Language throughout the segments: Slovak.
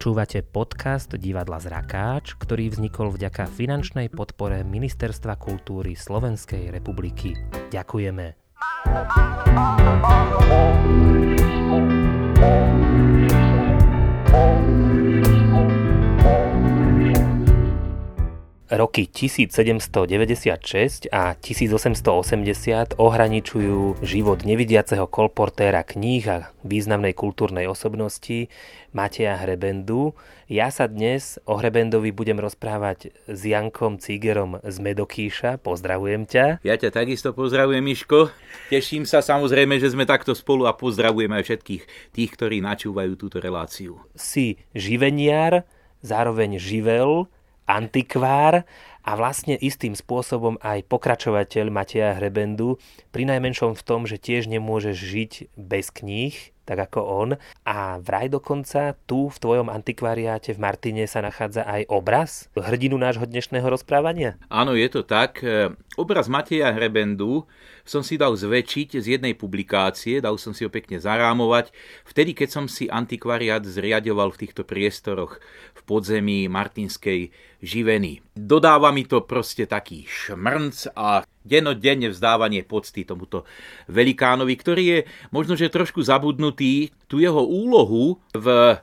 Počúvate podcast Divadla Zrakáč, ktorý vznikol vďaka finančnej podpore Ministerstva kultúry Slovenskej republiky. Ďakujeme. Roky 1796 a 1880 ohraničujú život nevidiaceho kolportéra kníh a významnej kultúrnej osobnosti Mateja Hrebendu. Ja sa dnes o Hrebendovi budem rozprávať s Jankom Cigerom z Medokíša. Pozdravujem ťa. Ja ťa takisto pozdravujem, Miško. Teším sa samozrejme, že sme takto spolu a pozdravujem aj všetkých tých, ktorí načúvajú túto reláciu. Si živeniar, zároveň živel, antikvár a vlastne istým spôsobom aj pokračovateľ Mateja Hrebendu, pri najmenšom v tom, že tiež nemôžeš žiť bez kníh, tak ako on. A vraj dokonca tu v tvojom antikvariáte v Martine sa nachádza aj obraz hrdinu nášho dnešného rozprávania? Áno, je to tak. E, obraz Mateja Hrebendu som si dal zväčšiť z jednej publikácie, dal som si ho pekne zarámovať, vtedy, keď som si antikvariát zriadoval v týchto priestoroch podzemí Martinskej živeny. Dodáva mi to proste taký šmrnc a denodenne vzdávanie pocty tomuto velikánovi, ktorý je možno, že trošku zabudnutý. Tu jeho úlohu v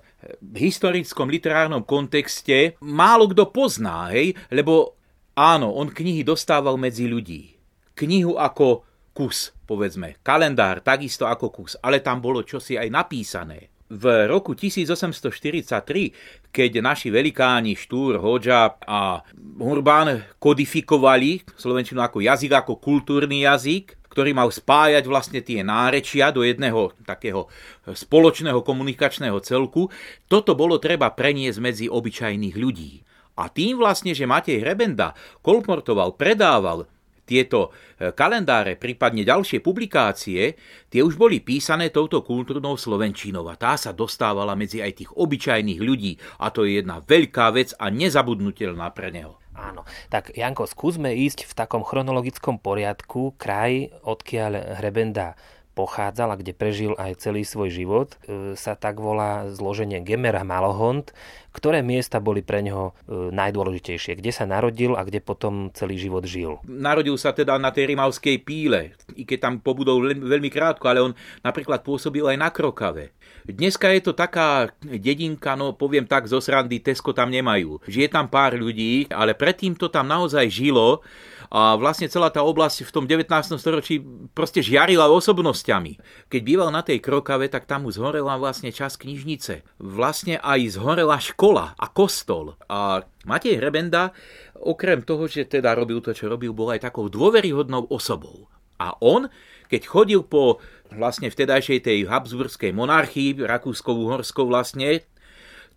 historickom literárnom kontexte málo kto pozná, hej? lebo áno, on knihy dostával medzi ľudí. Knihu ako kus, povedzme. Kalendár takisto ako kus, ale tam bolo čosi aj napísané v roku 1843, keď naši velikáni Štúr, Hoďa a Hurbán kodifikovali slovenčinu ako jazyk, ako kultúrny jazyk, ktorý mal spájať vlastne tie nárečia do jedného takého spoločného komunikačného celku, toto bolo treba preniesť medzi obyčajných ľudí. A tým vlastne, že Matej Hrebenda kolportoval, predával tieto e, kalendáre, prípadne ďalšie publikácie, tie už boli písané touto kultúrnou slovenčinou a tá sa dostávala medzi aj tých obyčajných ľudí a to je jedna veľká vec a nezabudnutelná pre neho. Áno, tak Janko, skúsme ísť v takom chronologickom poriadku kraj, odkiaľ Hrebenda pochádzal a kde prežil aj celý svoj život, e, sa tak volá zloženie Gemera Malohond, ktoré miesta boli pre neho e, najdôležitejšie, kde sa narodil a kde potom celý život žil. Narodil sa teda na tej Rimavskej píle, i keď tam pobudol veľmi krátko, ale on napríklad pôsobil aj na Krokave. Dneska je to taká dedinka, no poviem tak, zo srandy Tesko tam nemajú. Žije tam pár ľudí, ale predtým to tam naozaj žilo a vlastne celá tá oblasť v tom 19. storočí proste žiarila osobnosťami. Keď býval na tej Krokave, tak tam mu zhorela vlastne čas knižnice. Vlastne aj zhorela škola a kostol. A Matej Hrebenda, okrem toho, že teda robil to, čo robil, bol aj takou dôveryhodnou osobou. A on, keď chodil po vlastne vtedajšej tej Habsburskej monarchii, Rakúskou-Uhorskou vlastne,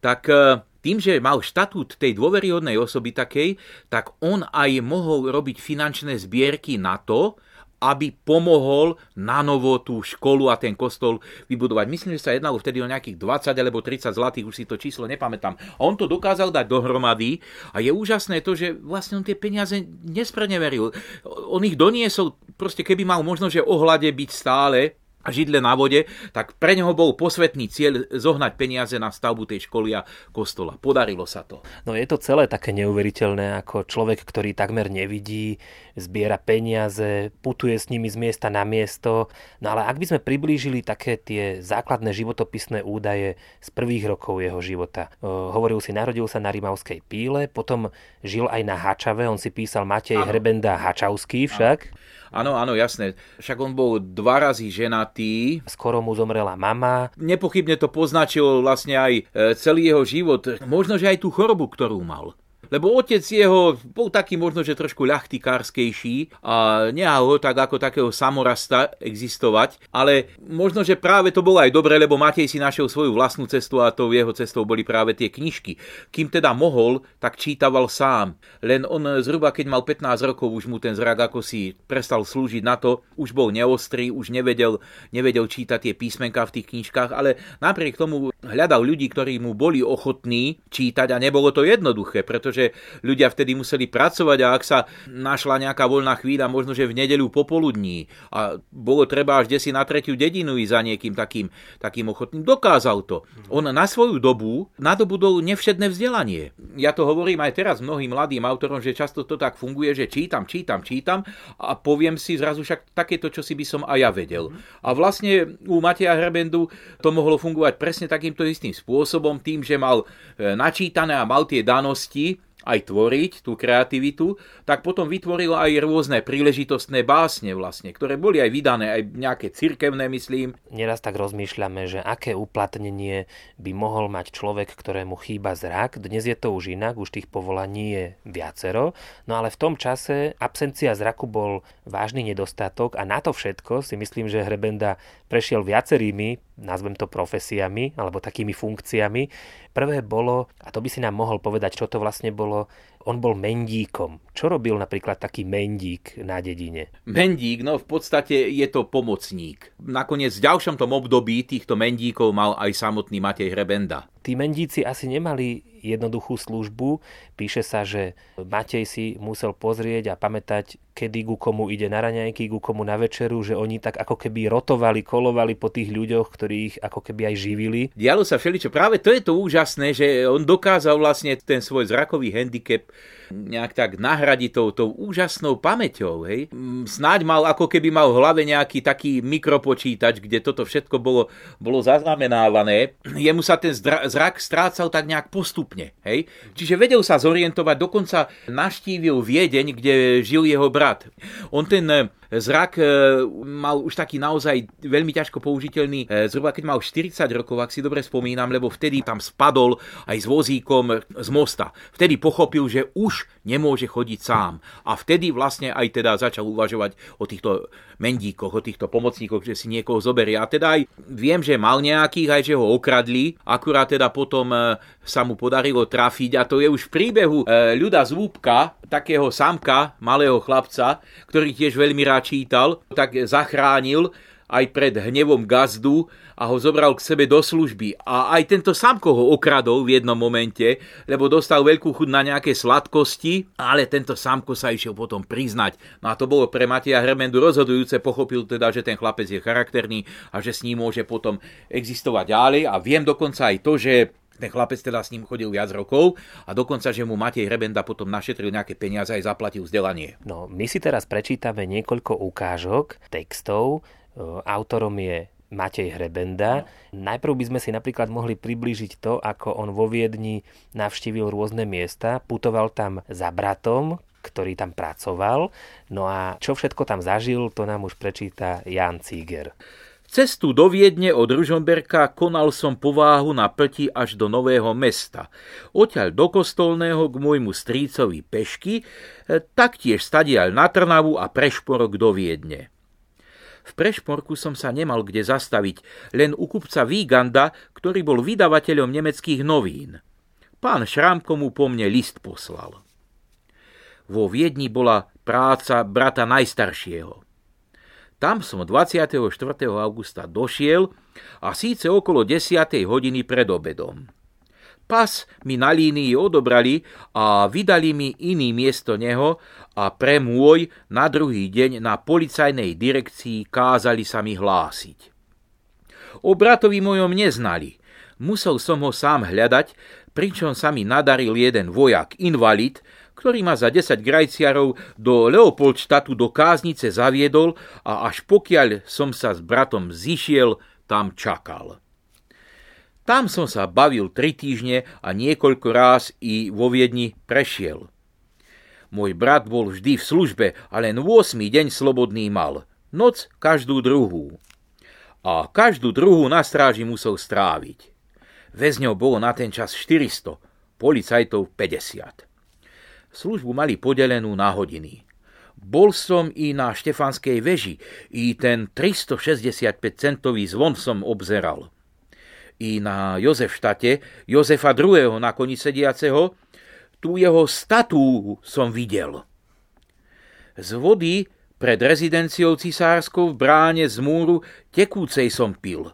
tak e, tým, že mal štatút tej dôveryhodnej osoby takej, tak on aj mohol robiť finančné zbierky na to, aby pomohol na novo tú školu a ten kostol vybudovať. Myslím, že sa jednalo vtedy o nejakých 20 alebo 30 zlatých, už si to číslo nepamätám. A on to dokázal dať dohromady a je úžasné to, že vlastne on tie peniaze nespreneveril. On ich doniesol, proste keby mal možno, že ohľade byť stále, židle na vode, tak pre neho bol posvetný cieľ zohnať peniaze na stavbu tej školy a kostola. Podarilo sa to. No je to celé také neuveriteľné, ako človek, ktorý takmer nevidí, zbiera peniaze, putuje s nimi z miesta na miesto. No ale ak by sme priblížili také tie základné životopisné údaje z prvých rokov jeho života. Hovoril si, narodil sa na Rimavskej píle, potom žil aj na Hačave, on si písal Matej ano. Hrebenda Hačavský však. Ano. Áno, áno, jasné. Však on bol dva razy ženatý. Skoro mu zomrela mama. Nepochybne to poznačilo vlastne aj e, celý jeho život. Možno, že aj tú chorobu, ktorú mal lebo otec jeho bol taký možno, že trošku ľachtikárskejší a nehal ho tak ako takého samorasta existovať, ale možno, že práve to bolo aj dobre, lebo Matej si našiel svoju vlastnú cestu a tou jeho cestou boli práve tie knižky. Kým teda mohol, tak čítaval sám. Len on zhruba, keď mal 15 rokov, už mu ten zrak ako si prestal slúžiť na to, už bol neostrý, už nevedel, nevedel čítať tie písmenka v tých knižkách, ale napriek tomu hľadal ľudí, ktorí mu boli ochotní čítať a nebolo to jednoduché, pretože ľudia vtedy museli pracovať a ak sa našla nejaká voľná chvíľa, možno že v nedeľu popoludní a bolo treba až desi na tretiu dedinu ísť za niekým takým, takým ochotným, dokázal to. On na svoju dobu nadobudol nevšetné vzdelanie. Ja to hovorím aj teraz mnohým mladým autorom, že často to tak funguje, že čítam, čítam, čítam a poviem si zrazu však takéto, čo si by som aj ja vedel. A vlastne u Mateja Hrebendu to mohlo fungovať presne takýmto istým spôsobom, tým, že mal e, načítané a mal tie danosti, aj tvoriť tú kreativitu, tak potom vytvoril aj rôzne príležitostné básne vlastne, ktoré boli aj vydané, aj nejaké cirkevné, myslím. Neraz tak rozmýšľame, že aké uplatnenie by mohol mať človek, ktorému chýba zrak. Dnes je to už inak, už tých povolaní je viacero, no ale v tom čase absencia zraku bol vážny nedostatok a na to všetko si myslím, že Hrebenda prešiel viacerými nazvem to profesiami alebo takými funkciami. Prvé bolo, a to by si nám mohol povedať, čo to vlastne bolo, on bol mendíkom. Čo robil napríklad taký mendík na dedine? Mendík, no v podstate je to pomocník. Nakoniec v ďalšom tom období týchto mendíkov mal aj samotný Matej Hrebenda. Tí mendíci asi nemali jednoduchú službu. Píše sa, že Matej si musel pozrieť a pamätať, kedy ku komu ide na raňajky, ku komu na večeru, že oni tak ako keby rotovali, kolovali po tých ľuďoch, ktorí ich ako keby aj živili. Dialo sa všeličo. Práve to je to úžasné, že on dokázal vlastne ten svoj zrakový handicap nejak tak nahradiť tou, tou úžasnou pamäťou. Hej? Snáď mal ako keby mal v hlave nejaký taký mikropočítač, kde toto všetko bolo, bolo zaznamenávané. Jemu sa ten zrak strácal tak nejak postupne. Hej? Čiže vedel sa zorientovať, dokonca naštívil Viedeň, kde žil jeho brat. назад. Und in Zrak e, mal už taký naozaj veľmi ťažko použiteľný, e, zhruba keď mal 40 rokov, ak si dobre spomínam, lebo vtedy tam spadol aj s vozíkom z mosta. Vtedy pochopil, že už nemôže chodiť sám. A vtedy vlastne aj teda začal uvažovať o týchto mendíkoch, o týchto pomocníkoch, že si niekoho zoberie. A teda aj viem, že mal nejakých, aj že ho okradli, akurát teda potom e, sa mu podarilo trafiť a to je už v príbehu ľuda Zúbka, takého samka, malého chlapca, ktorý tiež veľmi rád čítal, tak zachránil aj pred hnevom gazdu a ho zobral k sebe do služby. A aj tento samko ho okradol v jednom momente, lebo dostal veľkú chuť na nejaké sladkosti, ale tento samko sa išiel potom priznať. No a to bolo pre Mateja Hremendu rozhodujúce, pochopil teda, že ten chlapec je charakterný a že s ním môže potom existovať ďalej. A viem dokonca aj to, že ten chlapec teda s ním chodil viac rokov a dokonca, že mu Matej Hrebenda potom našetril nejaké peniaze aj zaplatil vzdelanie. No, my si teraz prečítame niekoľko ukážok, textov. Autorom je Matej Hrebenda. No. Najprv by sme si napríklad mohli priblížiť to, ako on vo Viedni navštívil rôzne miesta, putoval tam za bratom, ktorý tam pracoval. No a čo všetko tam zažil, to nám už prečíta Jan Cíger. Cestu do Viedne od Ružomberka konal som pováhu na plti až do Nového mesta. Odtiaľ do Kostolného k môjmu strícovi Pešky, e, taktiež stadiaľ na Trnavu a Prešporok do Viedne. V Prešporku som sa nemal kde zastaviť, len u kupca Víganda, ktorý bol vydavateľom nemeckých novín. Pán Šrámko mu po mne list poslal. Vo Viedni bola práca brata najstaršieho. Tam som 24. augusta došiel a síce okolo 10. hodiny pred obedom. Pas mi na línii odobrali a vydali mi iný miesto neho a pre môj na druhý deň na policajnej direkcii kázali sa mi hlásiť. O bratovi mojom neznali. Musel som ho sám hľadať, pričom sa mi nadaril jeden vojak, invalid, ktorý ma za 10 grajciarov do Leopoldštatu do Káznice zaviedol a až pokiaľ som sa s bratom zišiel, tam čakal. Tam som sa bavil tri týždne a niekoľko ráz i vo Viedni prešiel. Môj brat bol vždy v službe a len 8 deň slobodný mal. Noc každú druhú. A každú druhú na stráži musel stráviť. Väzňov bolo na ten čas 400, policajtov 50. Službu mali podelenú na hodiny. Bol som i na Štefanskej veži, i ten 365 centový zvon som obzeral. I na Jozefštate, Jozefa II. na koni sediaceho, tu jeho statú som videl. Z vody pred rezidenciou cisárskou v bráne z múru tekúcej som pil.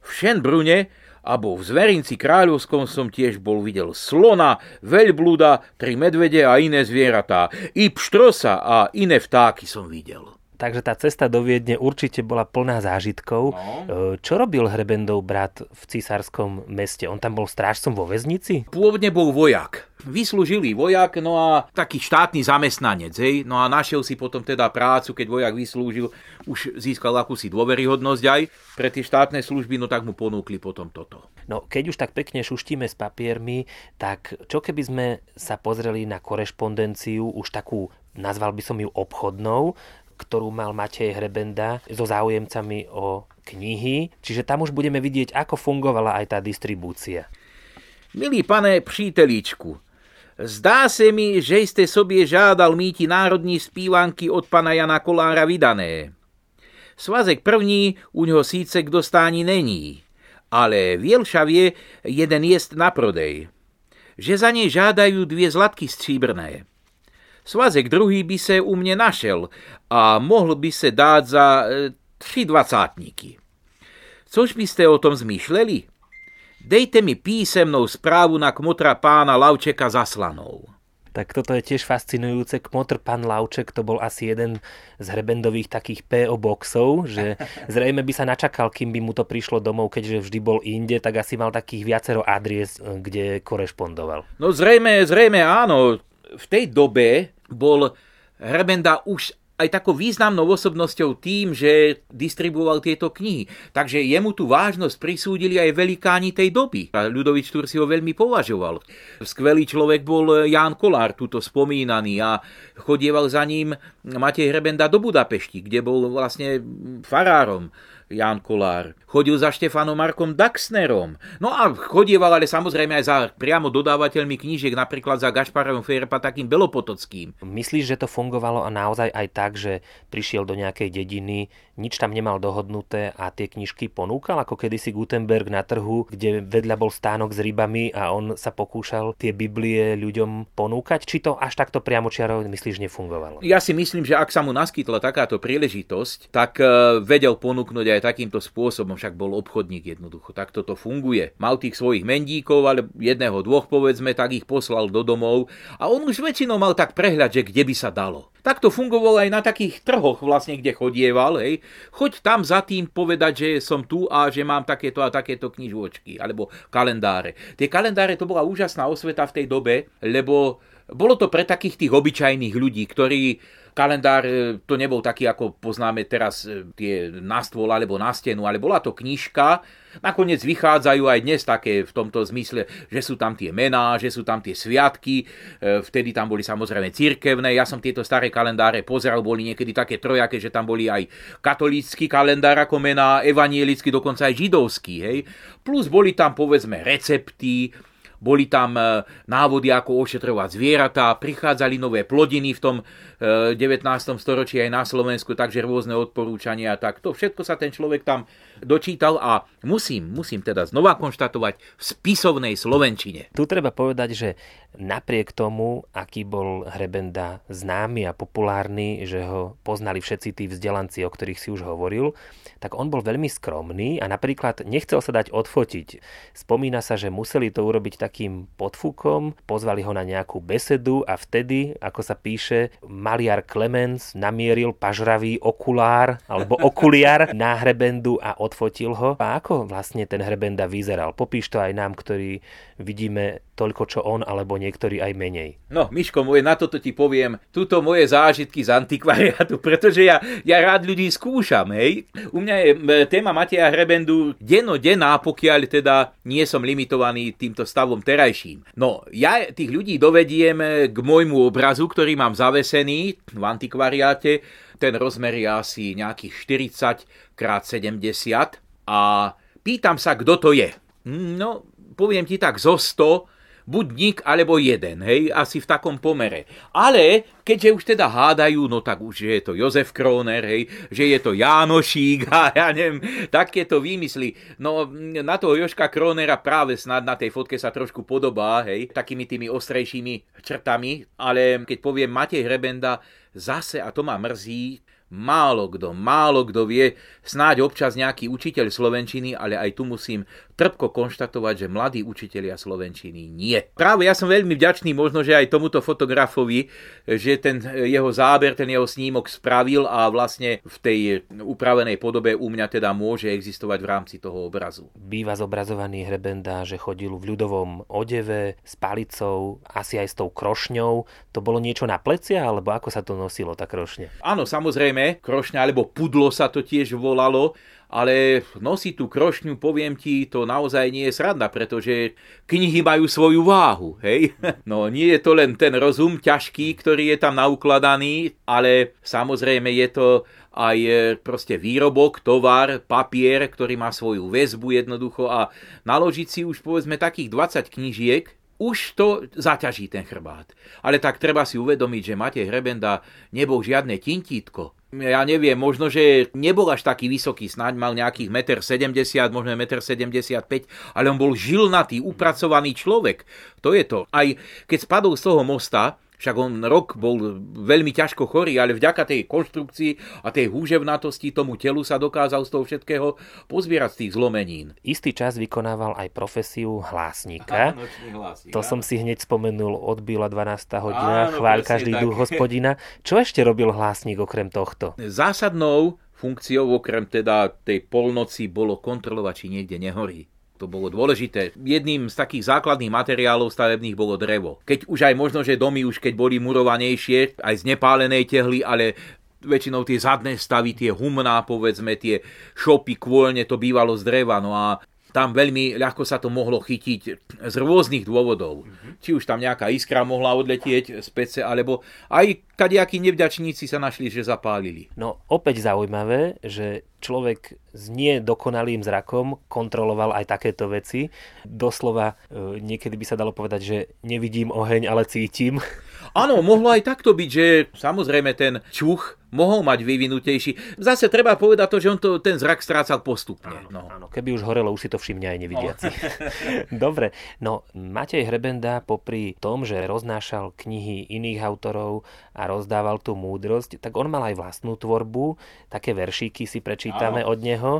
V Šenbrune Abo v zverinci kráľovskom som tiež bol videl slona, veľblúda, tri medvede a iné zvieratá. I pštrosa a iné vtáky som videl. Takže tá cesta do Viedne určite bola plná zážitkov. No. Čo robil Hrebendov brat v cisárskom meste? On tam bol strážcom vo väznici? Pôvodne bol vojak. Vyslúžilý vojak, no a taký štátny zamestnanec, hej. No a našiel si potom teda prácu, keď vojak vyslúžil, už získal akúsi dôveryhodnosť aj pre tie štátne služby, no tak mu ponúkli potom toto. No keď už tak pekne šuštíme s papiermi, tak čo keby sme sa pozreli na korešpondenciu, už takú nazval by som ju obchodnou, ktorú mal Matej Hrebenda so záujemcami o knihy. Čiže tam už budeme vidieť, ako fungovala aj tá distribúcia. Milý pane příteličku, zdá se mi, že ste sobie žádal míti národní spívanky od pana Jana Kolára vydané. Svazek první u něho síce k dostání není, ale v Jelšavě jeden jest na prodej. Že za nej žádajú dvě zlatky stříbrné. Svazek druhý by se u mne našel a mohl by se dát za e, tři dvacátníky. Což byste o tom zmýšleli? Dejte mi písemnou správu na kmotra pána Lavčeka zaslanou. Tak toto je tiež fascinujúce. Kmotr pán Lauček to bol asi jeden z hrebendových takých PO boxov, že zrejme by sa načakal, kým by mu to prišlo domov, keďže vždy bol inde, tak asi mal takých viacero adries, e, kde korešpondoval. No zrejme, zrejme áno. V tej dobe bol Hrebenda už aj takou významnou osobnosťou tým, že distribuoval tieto knihy. Takže jemu tú vážnosť prisúdili aj velikáni tej doby. A Ľudovič Túr si ho veľmi považoval. Skvelý človek bol Ján Kolár, tuto spomínaný a chodieval za ním Matej Hrebenda do Budapešti, kde bol vlastne farárom. Jan Kolár. Chodil za Štefanom Markom Daxnerom. No a chodieval ale samozrejme aj za priamo dodávateľmi knížiek, napríklad za Gašparom Ferpa takým Belopotockým. Myslíš, že to fungovalo a naozaj aj tak, že prišiel do nejakej dediny, nič tam nemal dohodnuté a tie knižky ponúkal, ako kedysi Gutenberg na trhu, kde vedľa bol stánok s rybami a on sa pokúšal tie Biblie ľuďom ponúkať? Či to až takto priamo čiaro myslíš nefungovalo? Ja si myslím, že ak sa mu naskytla takáto príležitosť, tak uh, vedel ponúknuť aj takýmto spôsobom, však bol obchodník jednoducho, tak toto funguje. Mal tých svojich mendíkov, ale jedného, dvoch povedzme, tak ich poslal do domov a on už väčšinou mal tak prehľad, že kde by sa dalo. Tak to fungovalo aj na takých trhoch vlastne, kde chodieval, hej. Choď tam za tým povedať, že som tu a že mám takéto a takéto knižočky, alebo kalendáre. Tie kalendáre to bola úžasná osveta v tej dobe, lebo bolo to pre takých tých obyčajných ľudí, ktorí kalendár e, to nebol taký, ako poznáme teraz e, tie na stôl alebo na stenu, ale bola to knižka. Nakoniec vychádzajú aj dnes také v tomto zmysle, že sú tam tie mená, že sú tam tie sviatky, e, vtedy tam boli samozrejme cirkevné. Ja som tieto staré kalendáre pozeral, boli niekedy také trojaké, že tam boli aj katolícky kalendár ako mená, evanielický, dokonca aj židovský, hej. Plus boli tam povedzme recepty, boli tam e, návody, ako ošetrovať zvieratá, prichádzali nové plodiny v tom 19. E, storočí aj na Slovensku, takže rôzne odporúčania, tak to všetko sa ten človek tam dočítal a musím, musím teda znova konštatovať v spisovnej Slovenčine. Tu treba povedať, že napriek tomu, aký bol Hrebenda známy a populárny, že ho poznali všetci tí vzdelanci, o ktorých si už hovoril, tak on bol veľmi skromný a napríklad nechcel sa dať odfotiť. Spomína sa, že museli to urobiť takým podfukom, pozvali ho na nejakú besedu a vtedy, ako sa píše, maliar Clemens namieril pažravý okulár alebo okuliar na hrebendu a odfotil ho. A ako vlastne ten hrebenda vyzeral? Popíš to aj nám, ktorí vidíme toľko, čo on, alebo niektorí aj menej. No, Miško, moje, na toto ti poviem, túto moje zážitky z antikvariátu, pretože ja, ja rád ľudí skúšam, hej. U mňa je téma Mateja Hrebendu dennodenná, pokiaľ teda nie som limitovaný týmto stavom terajším. No, ja tých ľudí dovediem k môjmu obrazu, ktorý mám zavesený v antikvariáte. Ten rozmer je asi nejakých 40 x 70 a pýtam sa, kto to je. No, poviem ti tak, zo 100 buď nik alebo jeden, hej, asi v takom pomere. Ale keďže už teda hádajú, no tak už je to Jozef Kroner, hej, že je to Jánošík a ja neviem, takéto výmysly. No na toho Joška Kronera práve snad na tej fotke sa trošku podobá, hej, takými tými ostrejšími črtami, ale keď poviem Matej Hrebenda, zase, a to ma mrzí, málo kto, málo kto vie, snáď občas nejaký učiteľ slovenčiny, ale aj tu musím trpko konštatovať, že mladí učitelia slovenčiny nie. Práve ja som veľmi vďačný možno, že aj tomuto fotografovi, že ten jeho záber, ten jeho snímok spravil a vlastne v tej upravenej podobe u mňa teda môže existovať v rámci toho obrazu. Býva zobrazovaný Hrebenda, že chodil v ľudovom odeve s palicou, asi aj s tou krošňou. To bolo niečo na plecia, alebo ako sa to nosilo, tá krošňa? Áno, samozrejme, krošňa alebo pudlo sa to tiež volalo, ale nosiť tú krošňu, poviem ti, to naozaj nie je sranda, pretože knihy majú svoju váhu, hej? No nie je to len ten rozum ťažký, ktorý je tam naukladaný, ale samozrejme je to aj e, proste výrobok, tovar, papier, ktorý má svoju väzbu jednoducho a naložiť si už povedzme takých 20 knižiek, už to zaťaží ten chrbát. Ale tak treba si uvedomiť, že Matej Hrebenda nebol žiadne tintítko. Ja neviem, možno, že nebol až taký vysoký, snáď mal nejakých 1,70 m, možno 1,75 m, ale on bol žilnatý, upracovaný človek. To je to. Aj keď spadol z toho mosta, však on rok bol veľmi ťažko chorý, ale vďaka tej konštrukcii a tej húževnatosti tomu telu sa dokázal z toho všetkého pozbierať z tých zlomenín. Istý čas vykonával aj profesiu hlásnika. hlásnik, to áno. som si hneď spomenul, odbila 12. hodina, áno, chváľ každý duch hospodina. Čo ešte robil hlásnik okrem tohto? Zásadnou funkciou okrem teda tej polnoci bolo kontrolovať, či niekde nehorí. To bolo dôležité. Jedným z takých základných materiálov stavebných bolo drevo. Keď už aj možno, že domy už keď boli murovanejšie, aj z nepálenej tehly, ale väčšinou tie zadné stavy, tie humná, povedzme, tie šopy, kôlne, to bývalo z dreva. No a tam veľmi ľahko sa to mohlo chytiť z rôznych dôvodov. Mm-hmm. Či už tam nejaká iskra mohla odletieť z pece, alebo aj kadejakí nevďačníci sa našli, že zapálili. No opäť zaujímavé, že človek s nedokonalým zrakom kontroloval aj takéto veci. Doslova e, niekedy by sa dalo povedať, že nevidím oheň, ale cítim. Áno, mohlo aj takto byť, že samozrejme ten čuch mohol mať vyvinutejší. Zase treba povedať to, že on to, ten zrak strácal postupne. Áno, no. áno, keby už horelo, už si to všimne aj nevidiaci. No. Dobre, no Matej Hrebenda popri tom, že roznášal knihy iných autorov a rozdával tú múdrosť, tak on mal aj vlastnú tvorbu, také veršíky si prečítame áno. od neho,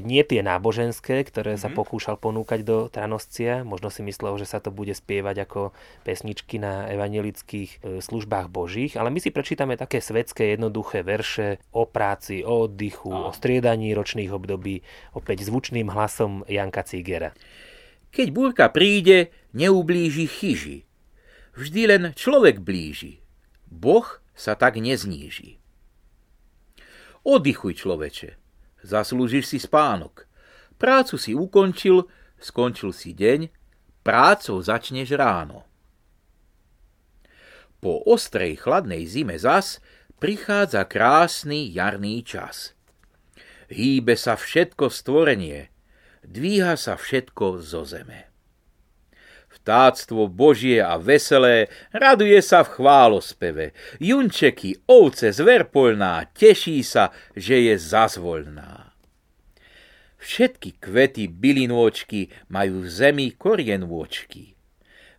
nie tie náboženské, ktoré mm-hmm. sa mhm. pokúšal ponúkať do Tranoscia, možno si myslel, že sa to bude spievať ako pesničky na evangelických e, službách božích, ale my si prečítame také svetské jednoduché verše o práci, o oddychu, a. o striedaní ročných období, opäť zvučným hlasom Janka Cigera. Keď búrka príde, neublíži chyži. Vždy len človek blíži. Boh sa tak nezníži. Oddychuj, človeče. Zaslúžiš si spánok. Prácu si ukončil, skončil si deň, prácou začneš ráno. Po ostrej chladnej zime zas prichádza krásny jarný čas. Hýbe sa všetko stvorenie, dvíha sa všetko zo zeme. Vtáctvo božie a veselé raduje sa v chválospeve. Junčeky, ovce, zver polná, teší sa, že je zazvoľná. Všetky kvety bylinôčky majú v zemi korienôčky.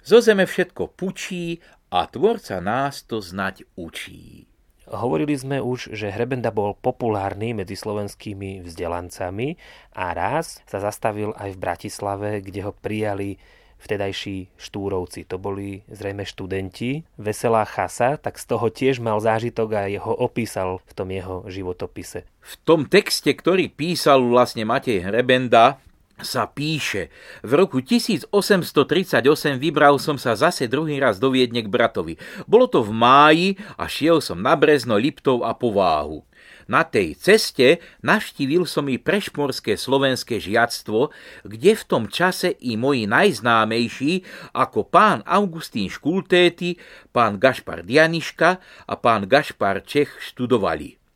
Zo zeme všetko pučí a tvorca nás to znať učí. Hovorili sme už, že Hrebenda bol populárny medzi slovenskými vzdelancami a raz sa zastavil aj v Bratislave, kde ho prijali vtedajší štúrovci. To boli zrejme študenti. Veselá chasa, tak z toho tiež mal zážitok a jeho opísal v tom jeho životopise. V tom texte, ktorý písal vlastne Matej Hrebenda, sa píše, v roku 1838 vybral som sa zase druhý raz do Viedne k bratovi. Bolo to v máji a šiel som na Brezno, Liptov a Pováhu. Na tej ceste navštívil som i prešmorské slovenské žiactvo, kde v tom čase i moji najznámejší ako pán Augustín Škultéty, pán Gašpar Dianiška a pán Gašpar Čech študovali.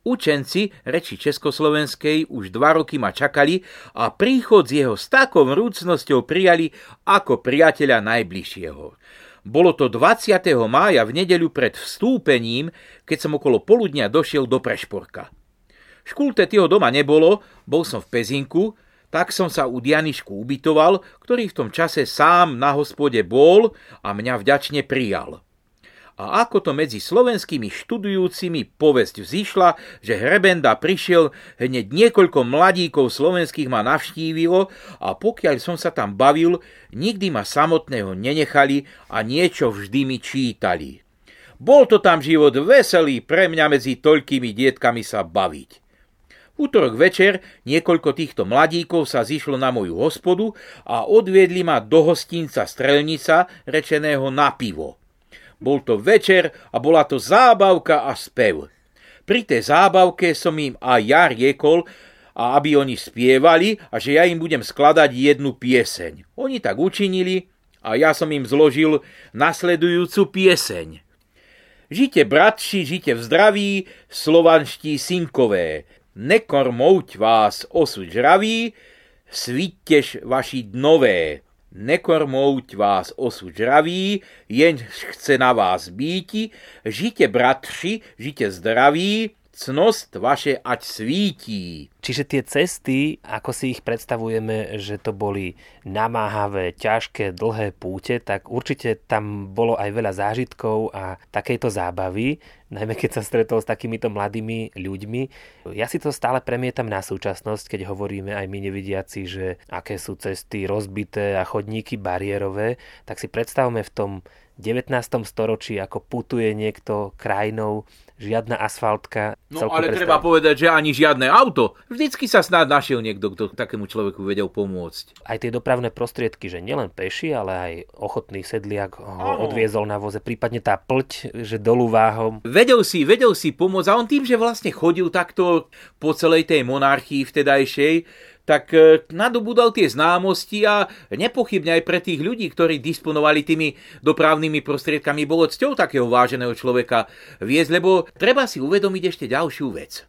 Učenci reči Československej už dva roky ma čakali a príchod z jeho s takou vrúcnosťou prijali ako priateľa najbližšieho. Bolo to 20. mája v nedeľu pred vstúpením, keď som okolo poludnia došiel do Prešporka. Škultetyho doma nebolo, bol som v Pezinku, tak som sa u Dianišku ubytoval, ktorý v tom čase sám na hospode bol a mňa vďačne prijal A ako to medzi slovenskými študujúcimi povesť vzýšla, že Hrebenda prišiel, hneď niekoľko mladíkov slovenských ma navštívilo a pokiaľ som sa tam bavil, nikdy ma samotného nenechali a niečo vždy mi čítali. Bol to tam život veselý pre mňa medzi toľkými dietkami sa baviť. Útorok večer niekoľko týchto mladíkov sa zišlo na moju hospodu a odviedli ma do hostinca Strelnica, rečeného na pivo. Bol to večer a bola to zábavka a spev. Pri tej zábavke som im aj ja riekol, a aby oni spievali a že ja im budem skladať jednu pieseň. Oni tak učinili a ja som im zložil nasledujúcu pieseň. Žite bratši, žite v zdraví, slovanští synkové, nekormouť vás osud žraví, svíttež vaši dnové nekormouť vás osud žraví, jen chce na vás býti, žite bratři, žite zdraví, cnost vaše ať svítí. Čiže tie cesty, ako si ich predstavujeme, že to boli namáhavé, ťažké, dlhé púte, tak určite tam bolo aj veľa zážitkov a takejto zábavy, najmä keď sa stretol s takýmito mladými ľuďmi. Ja si to stále premietam na súčasnosť, keď hovoríme aj my nevidiaci, že aké sú cesty rozbité a chodníky bariérové, tak si predstavme v tom 19. storočí, ako putuje niekto krajinou, žiadna asfaltka. No ale predstav... treba povedať, že ani žiadne auto. Vždycky sa snad našiel niekto, kto takému človeku vedel pomôcť. Aj tie dopravné prostriedky, že nielen peši, ale aj ochotný sedliak ho ano. odviezol na voze, prípadne tá plť, že dolu váhom. Vedel si, vedel si pomôcť a on tým, že vlastne chodil takto po celej tej monarchii vtedajšej, tak e, nadobudal tie známosti a nepochybne aj pre tých ľudí, ktorí disponovali tými dopravnými prostriedkami, bolo cťou takého váženého človeka viesť, lebo treba si uvedomiť ešte ďalšiu vec.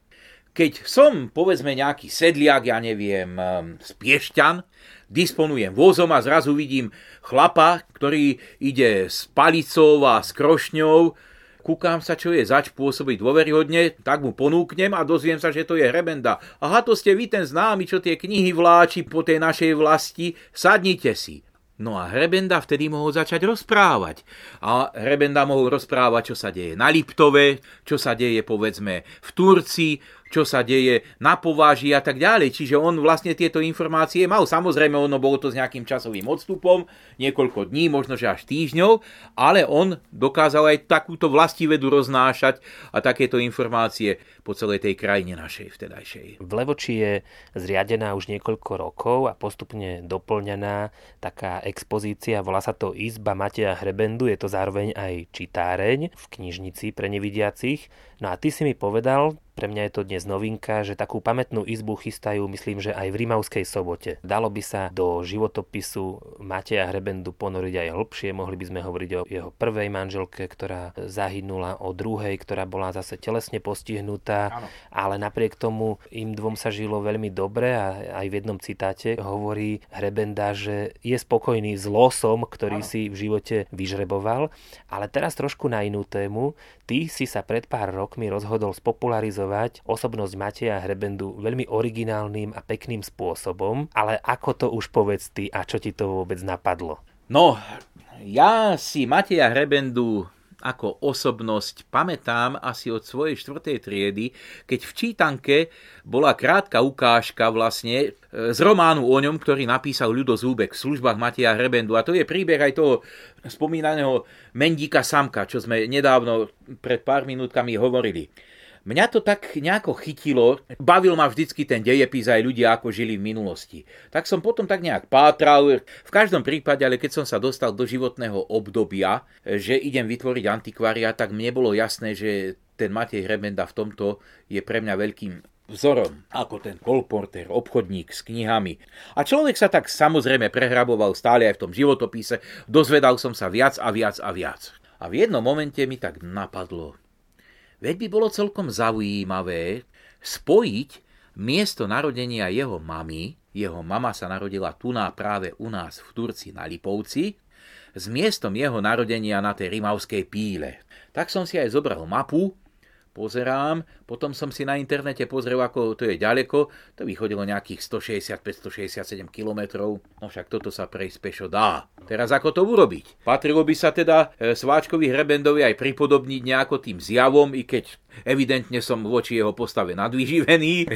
Keď som, povedzme, nejaký sedliak, ja neviem, e, Piešťan, disponujem vozom a zrazu vidím chlapa, ktorý ide s palicou a s krošňou, kúkam sa, čo je zač pôsobiť dôveryhodne, tak mu ponúknem a dozviem sa, že to je Hrebenda. Aha, to ste vy ten známy, čo tie knihy vláči po tej našej vlasti, sadnite si. No a Hrebenda vtedy mohol začať rozprávať. A Hrebenda mohol rozprávať, čo sa deje na Liptove, čo sa deje povedzme v Turcii, čo sa deje na pováži a tak ďalej. Čiže on vlastne tieto informácie mal. Samozrejme, ono bolo to s nejakým časovým odstupom, niekoľko dní, možno že až týždňov, ale on dokázal aj takúto vlastivedu roznášať a takéto informácie po celej tej krajine našej vtedajšej. V Levoči je zriadená už niekoľko rokov a postupne doplňaná taká expozícia, volá sa to Izba Mateja Hrebendu, je to zároveň aj čitáreň v knižnici pre nevidiacich. No a ty si mi povedal, pre mňa je to dnes novinka, že takú pamätnú izbu chystajú, myslím, že aj v Rimavskej sobote. Dalo by sa do životopisu Mateja Hrebendu ponoriť aj hlbšie, mohli by sme hovoriť o jeho prvej manželke, ktorá zahynula, o druhej, ktorá bola zase telesne postihnutá ano. ale napriek tomu im dvom sa žilo veľmi dobre a aj v jednom citáte hovorí Hrebenda, že je spokojný s losom, ktorý ano. si v živote vyžreboval. Ale teraz trošku na inú tému. Ty si sa pred pár rokmi rozhodol spopularizovať osobnosť Mateja Hrebendu veľmi originálnym a pekným spôsobom, ale ako to už povedz ty a čo ti to vôbec napadlo? No, ja si Mateja Hrebendu ako osobnosť pamätám asi od svojej štvrtej triedy, keď v čítanke bola krátka ukážka vlastne e, z románu o ňom, ktorý napísal Ľudo Zúbek v službách Matia Hrebendu. A to je príbeh aj toho spomínaného Mendíka Samka, čo sme nedávno pred pár minútkami hovorili. Mňa to tak nejako chytilo, bavil ma vždycky ten dejepis aj ľudia, ako žili v minulosti. Tak som potom tak nejak pátral, v každom prípade, ale keď som sa dostal do životného obdobia, že idem vytvoriť antikvária, tak mne bolo jasné, že ten Matej Hrebenda v tomto je pre mňa veľkým vzorom, ako ten kolporter, obchodník s knihami. A človek sa tak samozrejme prehraboval stále aj v tom životopise, dozvedal som sa viac a viac a viac. A v jednom momente mi tak napadlo, Veď by bolo celkom zaujímavé spojiť miesto narodenia jeho mamy, jeho mama sa narodila tu na práve u nás v Turci na Lipovci, s miestom jeho narodenia na tej Rimavskej píle. Tak som si aj zobral mapu, pozerám, potom som si na internete pozrel, ako to je ďaleko, to vychodilo nejakých 165-167 km, no však toto sa prejsť pešo dá. Teraz ako to urobiť? Patrilo by sa teda e, Sváčkovi Hrebendovi aj pripodobniť nejako tým zjavom, i keď evidentne som voči jeho postave nadvyživený,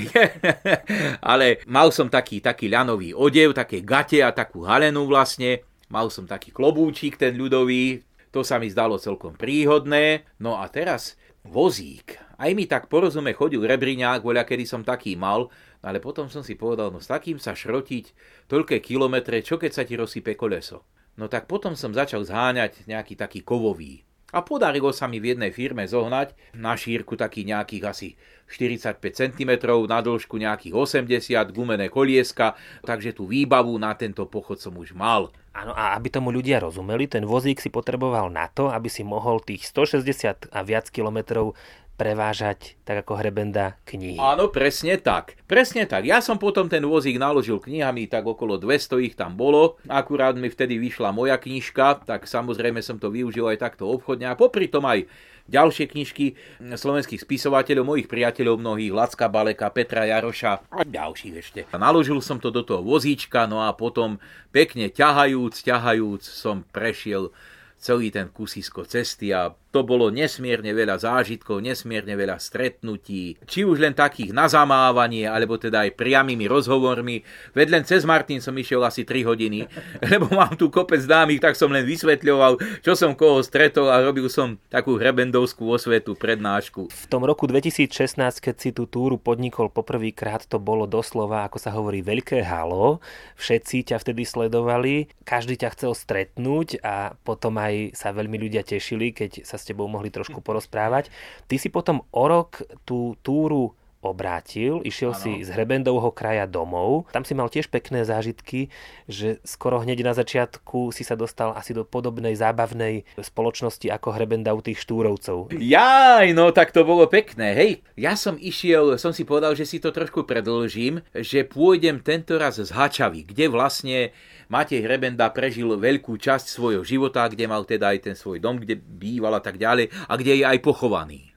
ale mal som taký, taký ľanový odev, také gate a takú halenu vlastne, mal som taký klobúčik, ten ľudový, to sa mi zdalo celkom príhodné. No a teraz vozík. Aj mi tak porozume chodil rebriňák, voľa kedy som taký mal, ale potom som si povedal, no s takým sa šrotiť toľké kilometre, čo keď sa ti rozsype koleso. No tak potom som začal zháňať nejaký taký kovový. A podarilo sa mi v jednej firme zohnať na šírku taký nejakých asi 45 cm, na dĺžku nejakých 80, gumené kolieska, takže tú výbavu na tento pochod som už mal. Áno, a aby tomu ľudia rozumeli, ten vozík si potreboval na to, aby si mohol tých 160 a viac kilometrov prevážať, tak ako hrebenda, knihy. Áno, presne tak. Presne tak. Ja som potom ten vozík naložil knihami, tak okolo 200 ich tam bolo. Akurát mi vtedy vyšla moja knižka, tak samozrejme som to využil aj takto obchodne. A popri tom aj ďalšie knižky slovenských spisovateľov, mojich priateľov mnohých, Lacka Baleka, Petra Jaroša a ďalších ešte. Naložil som to do toho vozíčka, no a potom pekne ťahajúc, ťahajúc som prešiel celý ten kusisko cesty a to bolo nesmierne veľa zážitkov, nesmierne veľa stretnutí, či už len takých na zamávanie, alebo teda aj priamými rozhovormi. Veď len cez Martin som išiel asi 3 hodiny, lebo mám tu kopec dámy, tak som len vysvetľoval, čo som koho stretol a robil som takú hrebendovskú osvetu, prednášku. V tom roku 2016, keď si tú túru podnikol poprvýkrát, to bolo doslova, ako sa hovorí, veľké halo. Všetci ťa vtedy sledovali, každý ťa chcel stretnúť a potom aj sa veľmi ľudia tešili, keď sa tebou mohli trošku porozprávať. Ty si potom o rok tú túru obrátil, išiel ano. si z Hrebendovho kraja domov. Tam si mal tiež pekné zážitky, že skoro hneď na začiatku si sa dostal asi do podobnej zábavnej spoločnosti ako Hrebenda u tých štúrovcov. Jaj, no tak to bolo pekné, hej. Ja som išiel, som si povedal, že si to trošku predlžím, že pôjdem tento raz z Hačavy, kde vlastne Matej Hrebenda prežil veľkú časť svojho života, kde mal teda aj ten svoj dom, kde býval a tak ďalej a kde je aj pochovaný.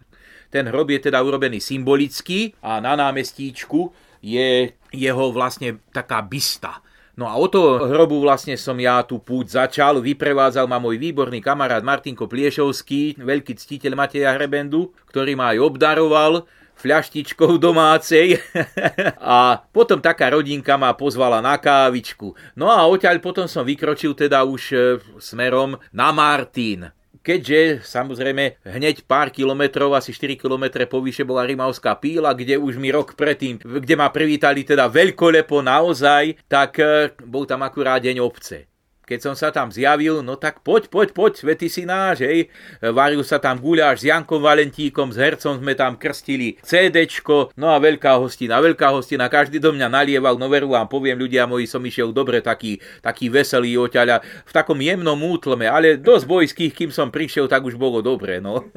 Ten hrob je teda urobený symbolicky a na námestíčku je jeho vlastne taká bysta. No a o to hrobu vlastne som ja tú púť začal. Vyprevádzal ma môj výborný kamarát Martinko Pliešovský, veľký ctiteľ Mateja Hrebendu, ktorý ma aj obdaroval fľaštičkou domácej a potom taká rodinka ma pozvala na kávičku. No a odtiaľ potom som vykročil teda už e, smerom na Martin. Keďže samozrejme hneď pár kilometrov, asi 4 kilometre povyše bola Rimavská píla, kde už mi rok predtým, kde ma privítali teda veľkolepo naozaj, tak e, bol tam akurát deň obce keď som sa tam zjavil, no tak poď, poď, poď, svety si náš, hej. Varil sa tam guľáš s Jankom Valentíkom, s hercom sme tam krstili CDčko, no a veľká hostina, veľká hostina, každý do mňa nalieval, no veru vám poviem, ľudia moji, som išiel dobre taký, taký veselý oťaľa, v takom jemnom útlme, ale dosť bojských, kým som prišiel, tak už bolo dobre, no.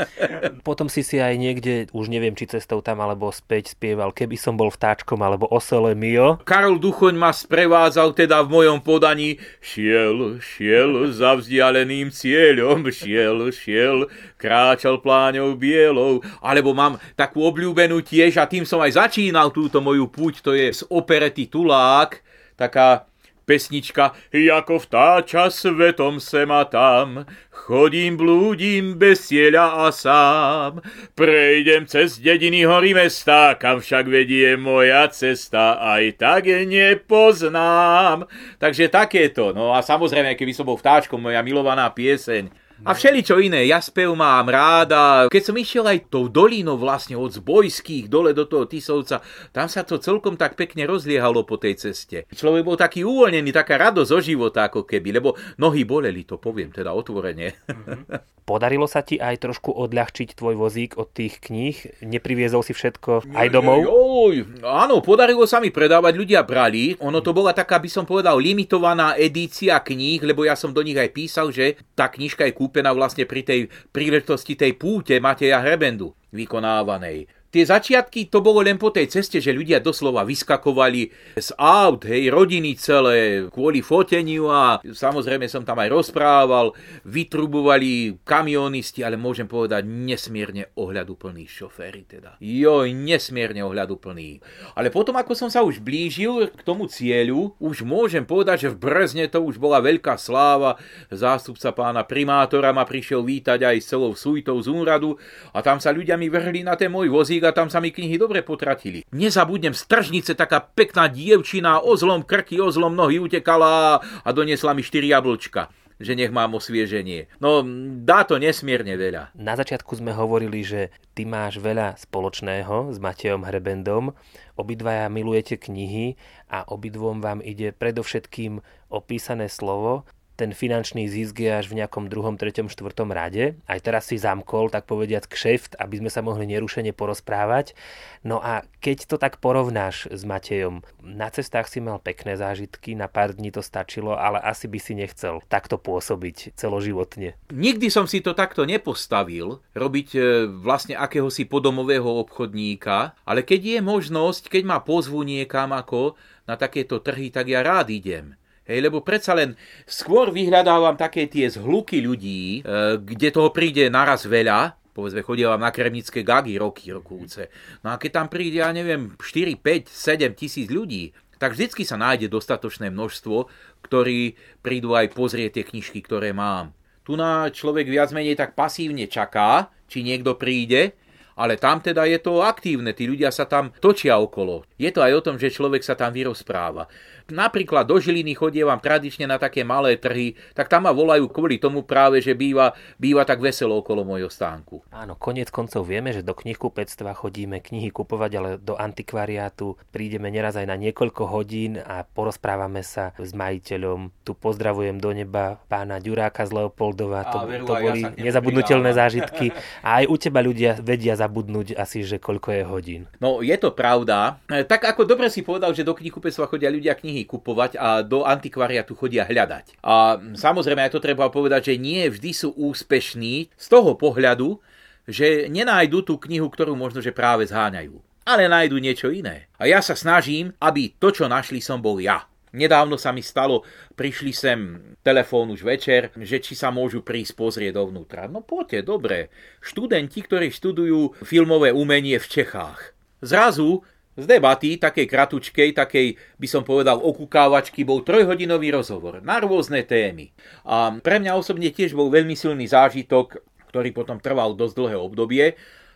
Potom si si aj niekde, už neviem, či cestou tam alebo späť spieval, keby som bol vtáčkom alebo osele Mio. Karol Duchoň ma sprevádzal teda v mojom podaní Šiel, šiel za vzdialeným cieľom, šiel, šiel, kráčal pláňou bielou. Alebo mám takú obľúbenú tiež a tým som aj začínal túto moju púť, to je z operety Tulák, taká pesnička Jako vtáča svetom sem a tam, chodím, blúdim bez cieľa a sám. Prejdem cez dediny hory mesta, kam však vedie moja cesta, aj tak je nepoznám. Takže takéto, no a samozrejme, keby som bol vtáčkom, moja milovaná pieseň, a všeličo iné, ja spev mám ráda. Keď som išiel aj tou dolínou vlastne od Zbojských dole do toho Tisovca, tam sa to celkom tak pekne rozliehalo po tej ceste. Človek bol taký uvoľnený, taká radosť zo života ako keby, lebo nohy boleli, to poviem teda otvorene. Mm-hmm. Podarilo sa ti aj trošku odľahčiť tvoj vozík od tých kníh? Nepriviezol si všetko aj domov? Joj, áno, podarilo sa mi predávať, ľudia brali. Ono to bola taká, by som povedal, limitovaná edícia kníh, lebo ja som do nich aj písal, že tá knižka je kúpená vlastne pri tej príležitosti tej púte Mateja Hrebendu vykonávanej. Tie začiatky to bolo len po tej ceste, že ľudia doslova vyskakovali z aut, hej, rodiny celé, kvôli foteniu a samozrejme som tam aj rozprával, vytrubovali kamionisti, ale môžem povedať nesmierne ohľaduplní šoféry teda. Joj, nesmierne ohľaduplní. Ale potom, ako som sa už blížil k tomu cieľu, už môžem povedať, že v Brezne to už bola veľká sláva, zástupca pána primátora ma prišiel vítať aj s celou sújtou z úradu a tam sa ľudia mi vrhli na ten môj vozík a tam sa mi knihy dobre potratili. Nezabudnem, z tržnice taká pekná dievčina, ozlom krky, ozlom nohy utekala a doniesla mi štyri jablčka že nech mám osvieženie. No, dá to nesmierne veľa. Na začiatku sme hovorili, že ty máš veľa spoločného s Matejom Hrebendom. Obidvaja milujete knihy a obidvom vám ide predovšetkým opísané slovo ten finančný zisk je až v nejakom druhom, treťom, štvrtom rade. Aj teraz si zamkol, tak povediať, kšeft, aby sme sa mohli nerušene porozprávať. No a keď to tak porovnáš s Matejom, na cestách si mal pekné zážitky, na pár dní to stačilo, ale asi by si nechcel takto pôsobiť celoživotne. Nikdy som si to takto nepostavil, robiť e, vlastne akéhosi podomového obchodníka, ale keď je možnosť, keď ma pozvú niekam ako na takéto trhy, tak ja rád idem. Hej, lebo predsa len skôr vyhľadávam také tie zhluky ľudí, e, kde toho príde naraz veľa, povedzme, chodievam na kremnické gagy roky, rokúce. No a keď tam príde, ja neviem, 4, 5, 7 tisíc ľudí, tak vždycky sa nájde dostatočné množstvo, ktorí prídu aj pozrieť tie knižky, ktoré mám. Tu na človek viac menej tak pasívne čaká, či niekto príde, ale tam teda je to aktívne, tí ľudia sa tam točia okolo. Je to aj o tom, že človek sa tam vyrozpráva napríklad do Žiliny chodievam tradične na také malé trhy, tak tam ma volajú kvôli tomu práve, že býva, býva tak veselo okolo môjho stánku. Áno, konec koncov vieme, že do knihkupectva chodíme knihy kupovať, ale do antikvariátu prídeme neraz aj na niekoľko hodín a porozprávame sa s majiteľom. Tu pozdravujem do neba pána Ďuráka z Leopoldova, to, veru, to boli ja nezabudnutelné zážitky. A aj u teba ľudia vedia zabudnúť asi, že koľko je hodín. No, je to pravda. E, tak ako dobre si povedal, že do knihkupectva chodia ľudia knihy knihy kupovať a do antikvariatu chodia hľadať. A samozrejme aj to treba povedať, že nie vždy sú úspešní z toho pohľadu, že nenájdu tú knihu, ktorú možno, že práve zháňajú. Ale nájdu niečo iné. A ja sa snažím, aby to, čo našli, som bol ja. Nedávno sa mi stalo, prišli sem telefón už večer, že či sa môžu prísť pozrieť dovnútra. No poďte, dobre. Študenti, ktorí študujú filmové umenie v Čechách. Zrazu z debaty, takej kratučkej, takej by som povedal okukávačky, bol trojhodinový rozhovor na rôzne témy. A pre mňa osobne tiež bol veľmi silný zážitok, ktorý potom trval dosť dlhé obdobie.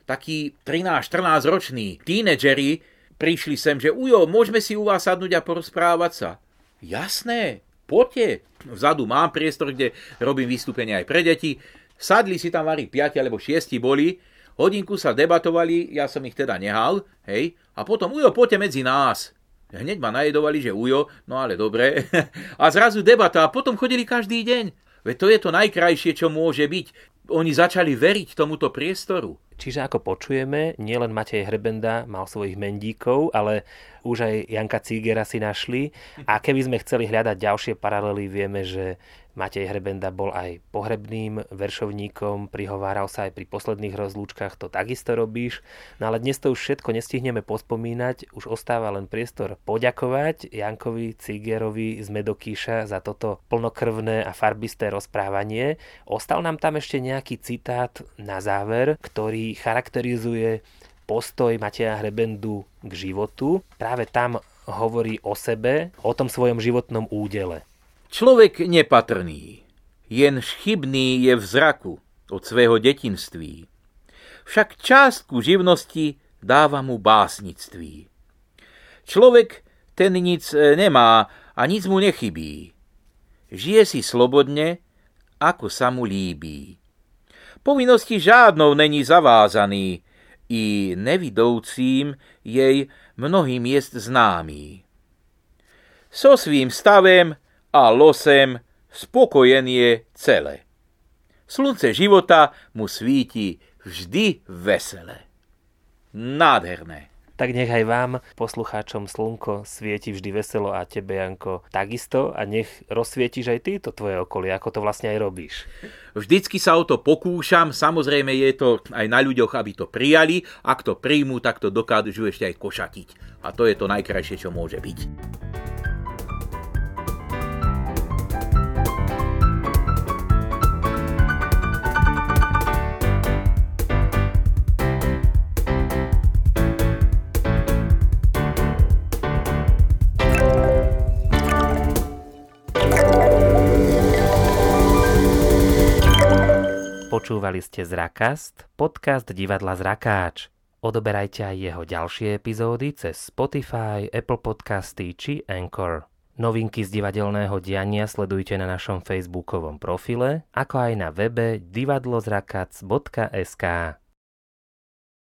Takí 13-14 roční tínedžeri prišli sem, že ujo, môžeme si u vás sadnúť a porozprávať sa. Jasné, poďte. Vzadu mám priestor, kde robím vystúpenia aj pre deti. Sadli si tam varí 5 alebo 6 boli Hodinku sa debatovali, ja som ich teda nehal, hej, a potom Ujo, poďte medzi nás. Hneď ma najedovali, že Ujo, no ale dobre. a zrazu debata a potom chodili každý deň. Veď to je to najkrajšie, čo môže byť. Oni začali veriť tomuto priestoru. Čiže ako počujeme, nielen Matej Hrebenda mal svojich mendíkov, ale už aj Janka Cígera si našli. A keby sme chceli hľadať ďalšie paralely, vieme, že Matej Hrebenda bol aj pohrebným veršovníkom, prihováral sa aj pri posledných rozlúčkach, to takisto robíš. No ale dnes to už všetko nestihneme pospomínať, už ostáva len priestor poďakovať Jankovi Cigerovi z Medokíša za toto plnokrvné a farbisté rozprávanie. Ostal nám tam ešte nejaký citát na záver, ktorý charakterizuje postoj Mateja Hrebendu k životu. Práve tam hovorí o sebe, o tom svojom životnom údele. Človek nepatrný, jen chybný je v zraku od svého detinství. Však částku živnosti dáva mu básnictví. Človek ten nic e, nemá a nic mu nechybí. Žije si slobodne, ako sa mu líbí. Povinnosti žádnou není zavázaný, i nevidoucím jej mnohým jest známý. So svým stavem a losem spokojen je celé. Slunce života mu svíti vždy vesele. Nádherné. Tak nech aj vám, poslucháčom Slnko, svieti vždy veselo a tebe, Janko, takisto a nech rozsvietiš aj ty to tvoje okolie, ako to vlastne aj robíš. Vždycky sa o to pokúšam, samozrejme je to aj na ľuďoch, aby to prijali, ak to príjmu, tak to dokážu ešte aj košatiť. A to je to najkrajšie, čo môže byť. Počúvali ste Zrakast, podcast divadla Zrakáč. Odoberajte aj jeho ďalšie epizódy cez Spotify, Apple Podcasty či Anchor. Novinky z divadelného diania sledujte na našom facebookovom profile, ako aj na webe divadlozrakac.sk.